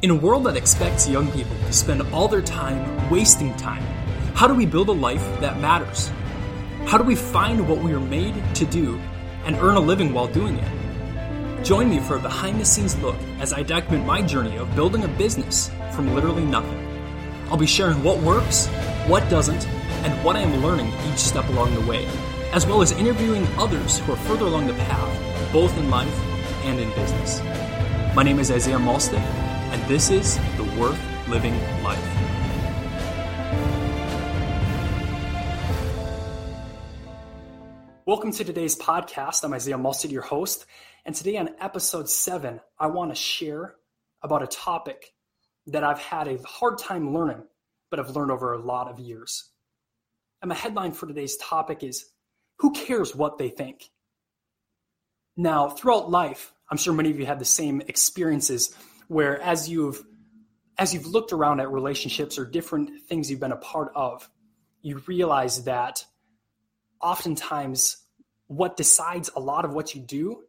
In a world that expects young people to spend all their time wasting time, how do we build a life that matters? How do we find what we are made to do and earn a living while doing it? Join me for a behind the scenes look as I document my journey of building a business from literally nothing. I'll be sharing what works, what doesn't, and what I am learning each step along the way, as well as interviewing others who are further along the path, both in life and in business. My name is Isaiah Malstead, and this is The Worth Living Life. Welcome to today's podcast. I'm Isaiah Malstead, your host. And today on episode seven, I want to share about a topic that I've had a hard time learning, but I've learned over a lot of years. And my headline for today's topic is Who cares what they think? Now, throughout life, I'm sure many of you have the same experiences where as you've as you've looked around at relationships or different things you've been a part of, you realize that oftentimes what decides a lot of what you do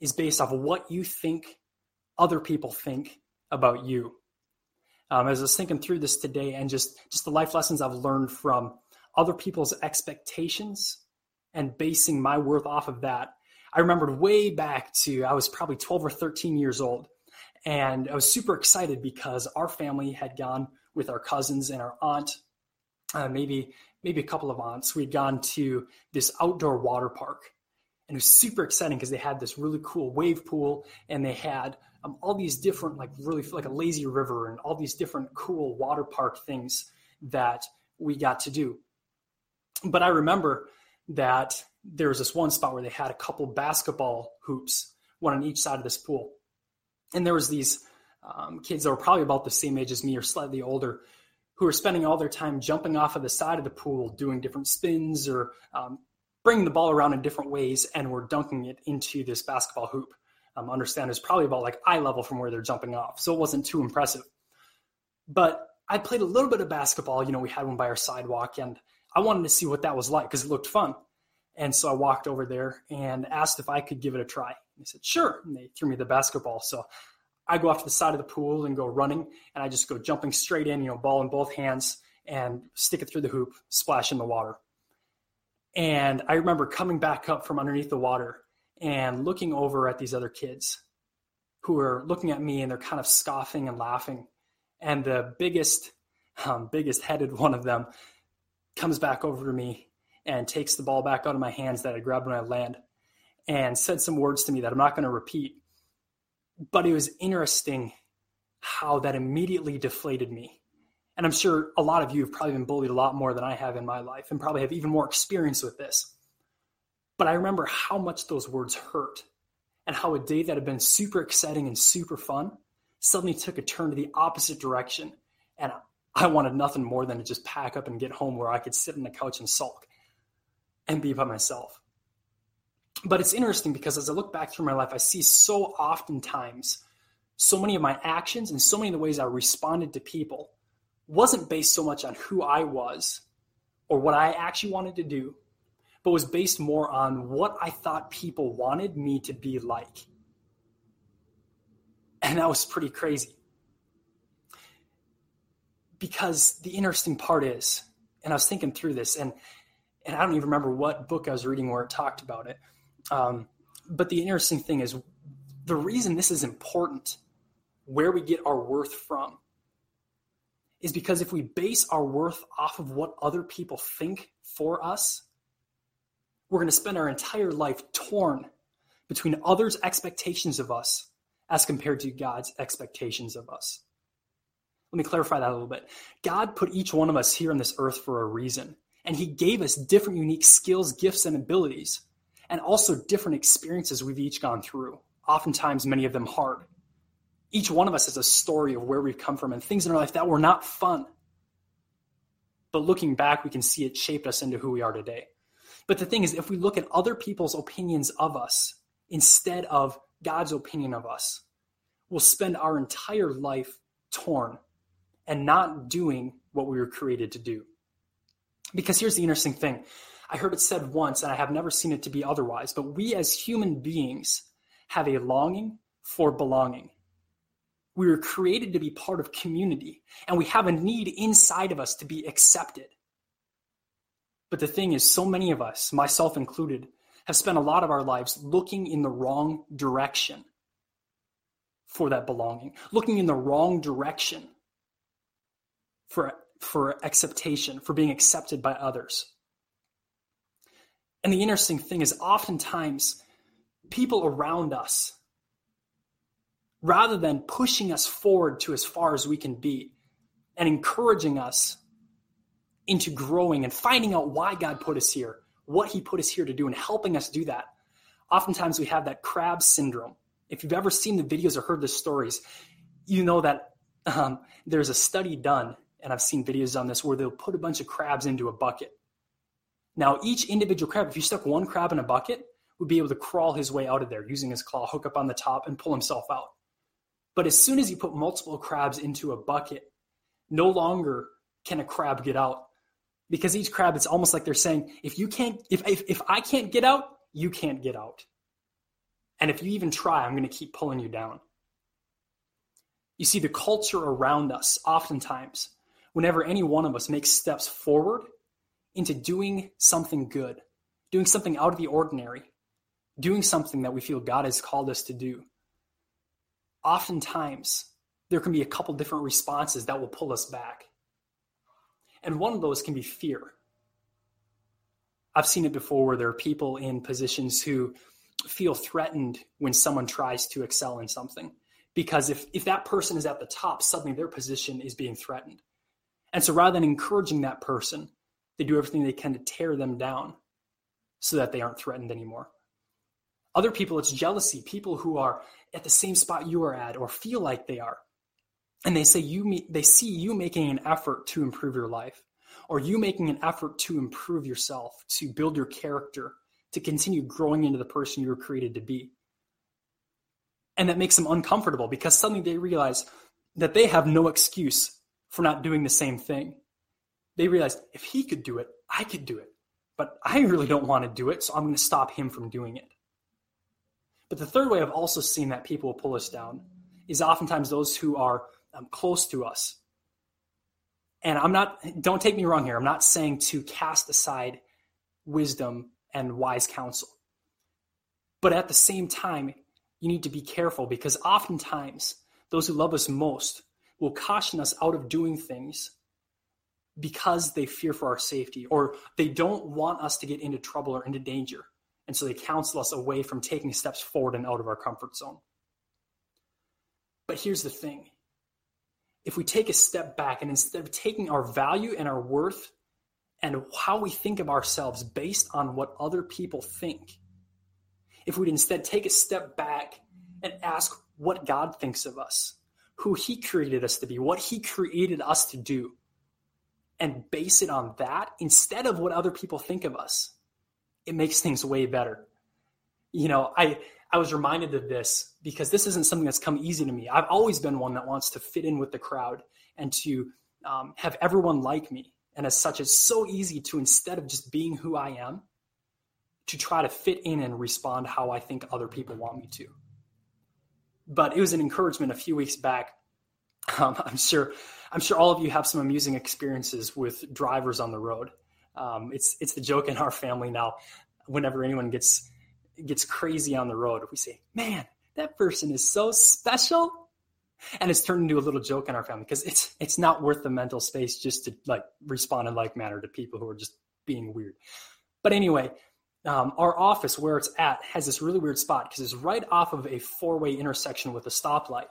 is based off of what you think other people think about you. Um, as I was thinking through this today and just, just the life lessons I've learned from other people's expectations and basing my worth off of that, I remembered way back to I was probably 12 or 13 years old. And I was super excited because our family had gone with our cousins and our aunt, uh, maybe maybe a couple of aunts. We'd gone to this outdoor water park, and it was super exciting because they had this really cool wave pool, and they had um, all these different like really like a lazy river and all these different cool water park things that we got to do. But I remember that there was this one spot where they had a couple basketball hoops, one on each side of this pool and there was these um, kids that were probably about the same age as me or slightly older who were spending all their time jumping off of the side of the pool doing different spins or um, bringing the ball around in different ways and were dunking it into this basketball hoop. Um, understand it's probably about like eye level from where they're jumping off. So it wasn't too impressive. But i played a little bit of basketball you know we had one by our sidewalk and i wanted to see what that was like because it looked fun. And so i walked over there and asked if i could give it a try they said, sure. And they threw me the basketball. So I go off to the side of the pool and go running, and I just go jumping straight in, you know, ball in both hands and stick it through the hoop, splash in the water. And I remember coming back up from underneath the water and looking over at these other kids who are looking at me and they're kind of scoffing and laughing. And the biggest, um, biggest headed one of them comes back over to me and takes the ball back out of my hands that I grabbed when I land and said some words to me that I'm not going to repeat. But it was interesting how that immediately deflated me. And I'm sure a lot of you have probably been bullied a lot more than I have in my life and probably have even more experience with this. But I remember how much those words hurt and how a day that had been super exciting and super fun suddenly took a turn to the opposite direction. And I wanted nothing more than to just pack up and get home where I could sit on the couch and sulk and be by myself but it's interesting because as I look back through my life, I see so oftentimes so many of my actions and so many of the ways I responded to people wasn't based so much on who I was or what I actually wanted to do, but was based more on what I thought people wanted me to be like. And that was pretty crazy. Because the interesting part is, and I was thinking through this, and and I don't even remember what book I was reading where it talked about it, um, but the interesting thing is the reason this is important, where we get our worth from, is because if we base our worth off of what other people think for us, we're going to spend our entire life torn between others' expectations of us as compared to God's expectations of us. Let me clarify that a little bit. God put each one of us here on this earth for a reason, and He gave us different unique skills, gifts, and abilities and also different experiences we've each gone through, oftentimes many of them hard. Each one of us has a story of where we've come from and things in our life that were not fun. But looking back, we can see it shaped us into who we are today. But the thing is, if we look at other people's opinions of us instead of God's opinion of us, we'll spend our entire life torn and not doing what we were created to do. Because here's the interesting thing I heard it said once, and I have never seen it to be otherwise, but we as human beings have a longing for belonging. We were created to be part of community, and we have a need inside of us to be accepted. But the thing is, so many of us, myself included, have spent a lot of our lives looking in the wrong direction for that belonging, looking in the wrong direction for, for acceptation, for being accepted by others. And the interesting thing is, oftentimes, people around us rather than pushing us forward to as far as we can be and encouraging us into growing and finding out why God put us here, what He put us here to do, and helping us do that. Oftentimes we have that crab syndrome. If you've ever seen the videos or heard the stories, you know that um, there's a study done, and I've seen videos on this where they'll put a bunch of crabs into a bucket. Now, each individual crab, if you stuck one crab in a bucket, would be able to crawl his way out of there using his claw, hook up on the top, and pull himself out. But as soon as you put multiple crabs into a bucket, no longer can a crab get out. Because each crab, it's almost like they're saying, if you can't, if, if, if I can't get out, you can't get out. And if you even try, I'm going to keep pulling you down. You see, the culture around us, oftentimes, whenever any one of us makes steps forward into doing something good, doing something out of the ordinary, doing something that we feel God has called us to do, oftentimes there can be a couple different responses that will pull us back. And one of those can be fear. I've seen it before where there are people in positions who feel threatened when someone tries to excel in something. Because if, if that person is at the top, suddenly their position is being threatened. And so rather than encouraging that person, they do everything they can to tear them down so that they aren't threatened anymore. Other people, it's jealousy. People who are at the same spot you are at or feel like they are. And they say you they see you making an effort to improve your life or you making an effort to improve yourself, to build your character, to continue growing into the person you were created to be. And that makes them uncomfortable because suddenly they realize that they have no excuse for not doing the same thing. They realized if he could do it, I could do it. But I really don't want to do it, so I'm going to stop him from doing it. But the third way I've also seen that people will pull us down is oftentimes those who are um, close to us. And I'm not, don't take me wrong here. I'm not saying to cast aside wisdom and wise counsel. But at the same time, you need to be careful because oftentimes those who love us most will caution us out of doing things because they fear for our safety or they don't want us to get into trouble or into danger. And so they counsel us away from taking steps forward and out of our comfort zone. But here's the thing if we take a step back and instead of taking our value and our worth and how we think of ourselves based on what other people think, if we'd instead take a step back and ask what God thinks of us, who He created us to be, what He created us to do, and base it on that instead of what other people think of us, it makes things way better. You know, I I was reminded of this because this isn't something that's come easy to me. I've always been one that wants to fit in with the crowd and to um, have everyone like me. And as such, it's so easy to instead of just being who I am, to try to fit in and respond how I think other people want me to. But it was an encouragement a few weeks back. Um, I'm sure, I'm sure all of you have some amusing experiences with drivers on the road. Um, it's it's the joke in our family now. Whenever anyone gets gets crazy on the road, we say, "Man, that person is so special," and it's turned into a little joke in our family because it's it's not worth the mental space just to like respond in like manner to people who are just being weird. But anyway, um, our office where it's at has this really weird spot because it's right off of a four way intersection with a stoplight.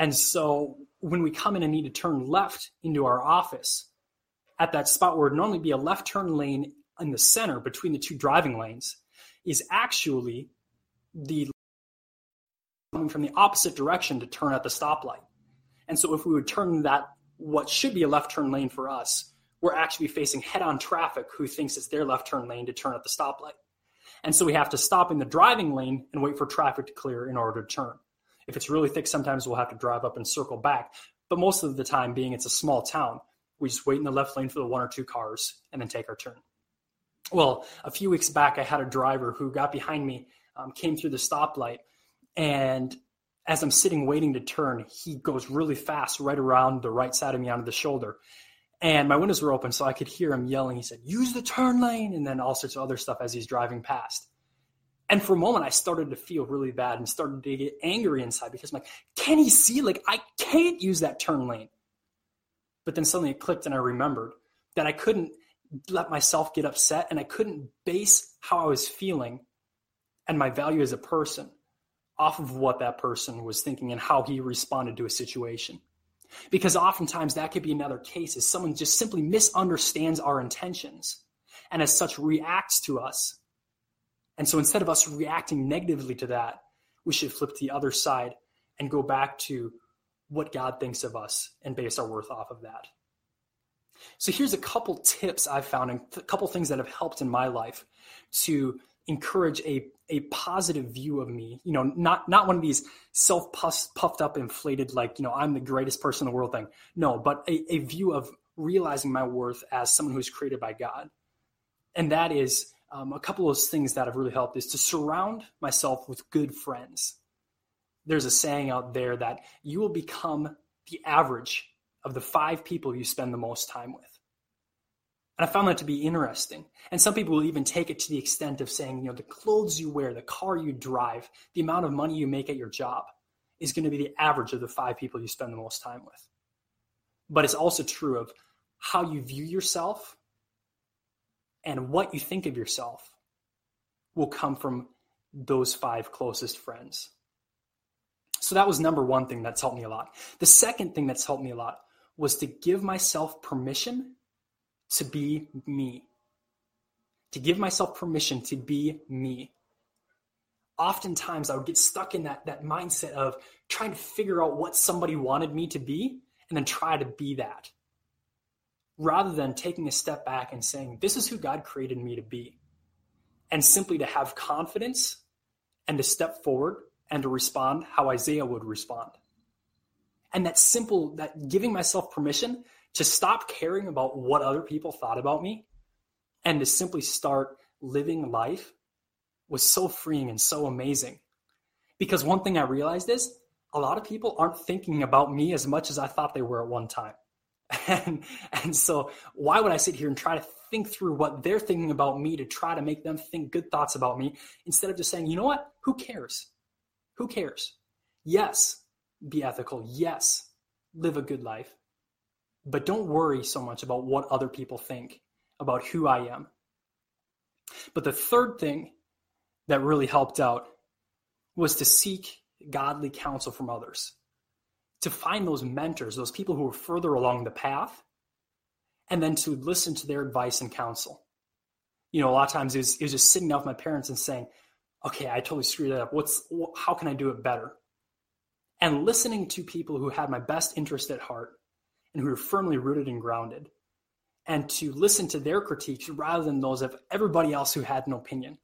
And so when we come in and need to turn left into our office, at that spot where it would normally be a left turn lane in the center between the two driving lanes is actually the coming from the opposite direction to turn at the stoplight. And so if we would turn that what should be a left turn lane for us, we're actually facing head on traffic who thinks it's their left turn lane to turn at the stoplight. And so we have to stop in the driving lane and wait for traffic to clear in order to turn. If it's really thick, sometimes we'll have to drive up and circle back. But most of the time, being it's a small town, we just wait in the left lane for the one or two cars and then take our turn. Well, a few weeks back, I had a driver who got behind me, um, came through the stoplight, and as I'm sitting waiting to turn, he goes really fast right around the right side of me onto the shoulder. And my windows were open, so I could hear him yelling. He said, Use the turn lane, and then all sorts of other stuff as he's driving past. And for a moment, I started to feel really bad and started to get angry inside because I'm like, Can he see? Like, I can't use that turn lane. But then suddenly it clicked, and I remembered that I couldn't let myself get upset and I couldn't base how I was feeling and my value as a person off of what that person was thinking and how he responded to a situation. Because oftentimes that could be another case is someone just simply misunderstands our intentions and as such reacts to us. And so instead of us reacting negatively to that, we should flip to the other side and go back to what God thinks of us and base our worth off of that. So here's a couple tips I've found and a couple things that have helped in my life to encourage a, a positive view of me. You know, not not one of these self puffed up, inflated, like, you know, I'm the greatest person in the world thing. No, but a, a view of realizing my worth as someone who's created by God. And that is um, a couple of things that have really helped is to surround myself with good friends. There's a saying out there that you will become the average of the five people you spend the most time with. And I found that to be interesting. And some people will even take it to the extent of saying, you know, the clothes you wear, the car you drive, the amount of money you make at your job is going to be the average of the five people you spend the most time with. But it's also true of how you view yourself and what you think of yourself will come from those five closest friends. So that was number one thing that's helped me a lot. The second thing that's helped me a lot was to give myself permission to be me, to give myself permission to be me. Oftentimes, I would get stuck in that, that mindset of trying to figure out what somebody wanted me to be and then try to be that, rather than taking a step back and saying, This is who God created me to be. And simply to have confidence and to step forward and to respond how Isaiah would respond. And that simple, that giving myself permission to stop caring about what other people thought about me and to simply start living life was so freeing and so amazing. Because one thing I realized is a lot of people aren't thinking about me as much as I thought they were at one time. And, and so, why would I sit here and try to think through what they're thinking about me to try to make them think good thoughts about me instead of just saying, you know what? Who cares? Who cares? Yes, be ethical. Yes, live a good life. But don't worry so much about what other people think about who I am. But the third thing that really helped out was to seek godly counsel from others, to find those mentors, those people who are further along the path, and then to listen to their advice and counsel. You know, a lot of times it was, it was just sitting down with my parents and saying, okay, I totally screwed that up. What's, how can I do it better? and listening to people who had my best interest at heart and who were firmly rooted and grounded, and to listen to their critiques rather than those of everybody else who had an opinion.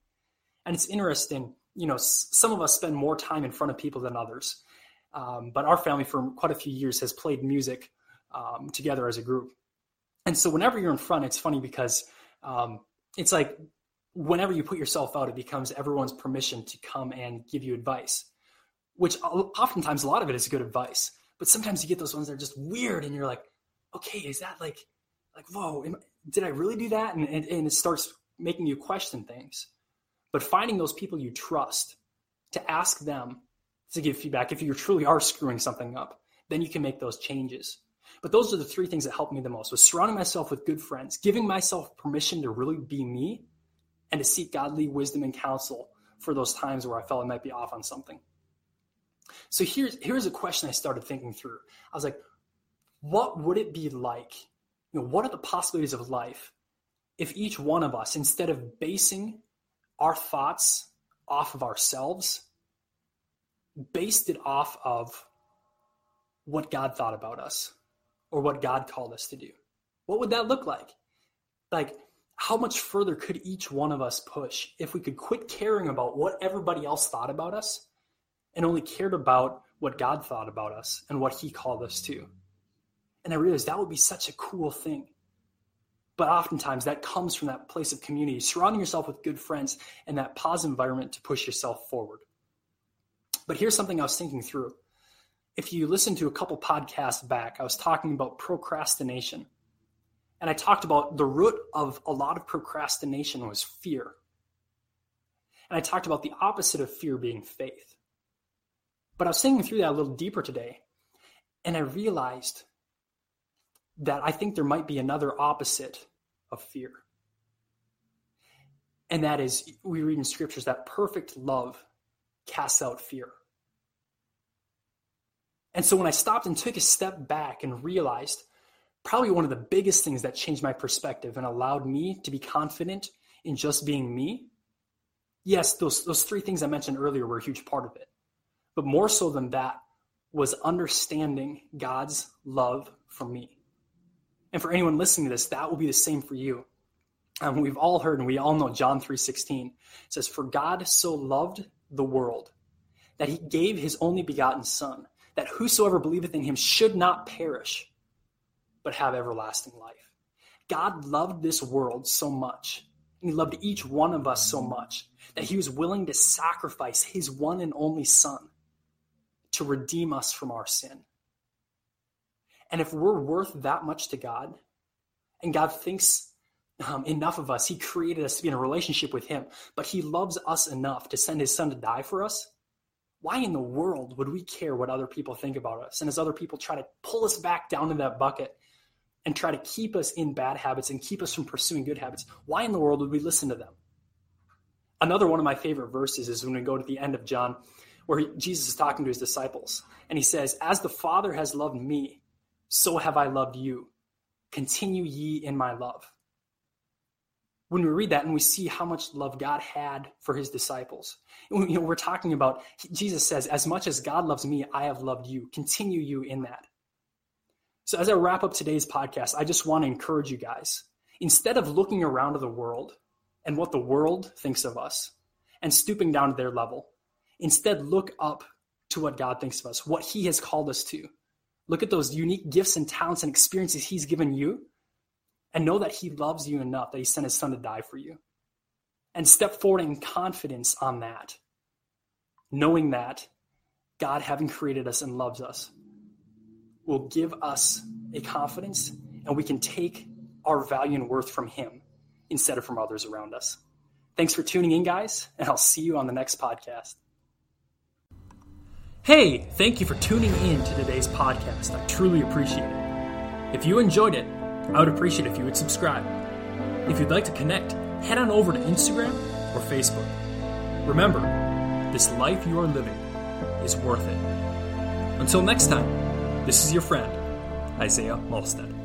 And it's interesting, you know, some of us spend more time in front of people than others. Um, but our family, for quite a few years, has played music um, together as a group. And so, whenever you're in front, it's funny because um, it's like whenever you put yourself out, it becomes everyone's permission to come and give you advice which oftentimes a lot of it is good advice, but sometimes you get those ones that are just weird, and you're like, okay, is that like, like, whoa, am, did I really do that? And, and, and it starts making you question things. But finding those people you trust to ask them to give feedback if you truly are screwing something up, then you can make those changes. But those are the three things that helped me the most was surrounding myself with good friends, giving myself permission to really be me, and to seek godly wisdom and counsel for those times where I felt I might be off on something. So here's here's a question I started thinking through. I was like, what would it be like? You know, what are the possibilities of life if each one of us, instead of basing our thoughts off of ourselves, based it off of what God thought about us or what God called us to do? What would that look like? Like, how much further could each one of us push if we could quit caring about what everybody else thought about us and only cared about what God thought about us and what He called us to. And I realized that would be such a cool thing. But oftentimes that comes from that place of community, surrounding yourself with good friends and that positive environment to push yourself forward. But here's something I was thinking through. If you listen to a couple podcasts back, I was talking about procrastination. And I talked about the root of a lot of procrastination was fear. And I talked about the opposite of fear being faith. But I was thinking through that a little deeper today. And I realized that I think there might be another opposite of fear. And that is, we read in scriptures that perfect love casts out fear. And so when I stopped and took a step back and realized probably one of the biggest things that changed my perspective and allowed me to be confident in just being me. Yes, those, those three things I mentioned earlier were a huge part of it. But more so than that was understanding God's love for me. And for anyone listening to this, that will be the same for you. Um, we've all heard and we all know John 3:16 says for God so loved the world that he gave his only begotten son that whosoever believeth in him should not perish but have everlasting life. God loved this world so much, and He loved each one of us so much, that He was willing to sacrifice His one and only Son to redeem us from our sin. And if we're worth that much to God, and God thinks um, enough of us, He created us to be in a relationship with Him, but He loves us enough to send His Son to die for us, why in the world would we care what other people think about us? And as other people try to pull us back down in that bucket and try to keep us in bad habits and keep us from pursuing good habits, why in the world would we listen to them? Another one of my favorite verses is when we go to the end of John, where he, Jesus is talking to his disciples, and he says, As the Father has loved me, so have I loved you. Continue ye in my love. When we read that and we see how much love God had for his disciples, you know, we're talking about, Jesus says, As much as God loves me, I have loved you. Continue you in that. So, as I wrap up today's podcast, I just want to encourage you guys instead of looking around to the world and what the world thinks of us and stooping down to their level, instead look up to what God thinks of us, what He has called us to. Look at those unique gifts and talents and experiences He's given you, and know that He loves you enough that He sent His Son to die for you. And step forward in confidence on that, knowing that God, having created us and loves us, will give us a confidence and we can take our value and worth from Him instead of from others around us. Thanks for tuning in, guys, and I'll see you on the next podcast. Hey, thank you for tuning in to today's podcast. I truly appreciate it. If you enjoyed it, I would appreciate if you would subscribe. If you'd like to connect, head on over to Instagram or Facebook. Remember, this life you are living is worth it. Until next time, this is your friend, Isaiah Malstead.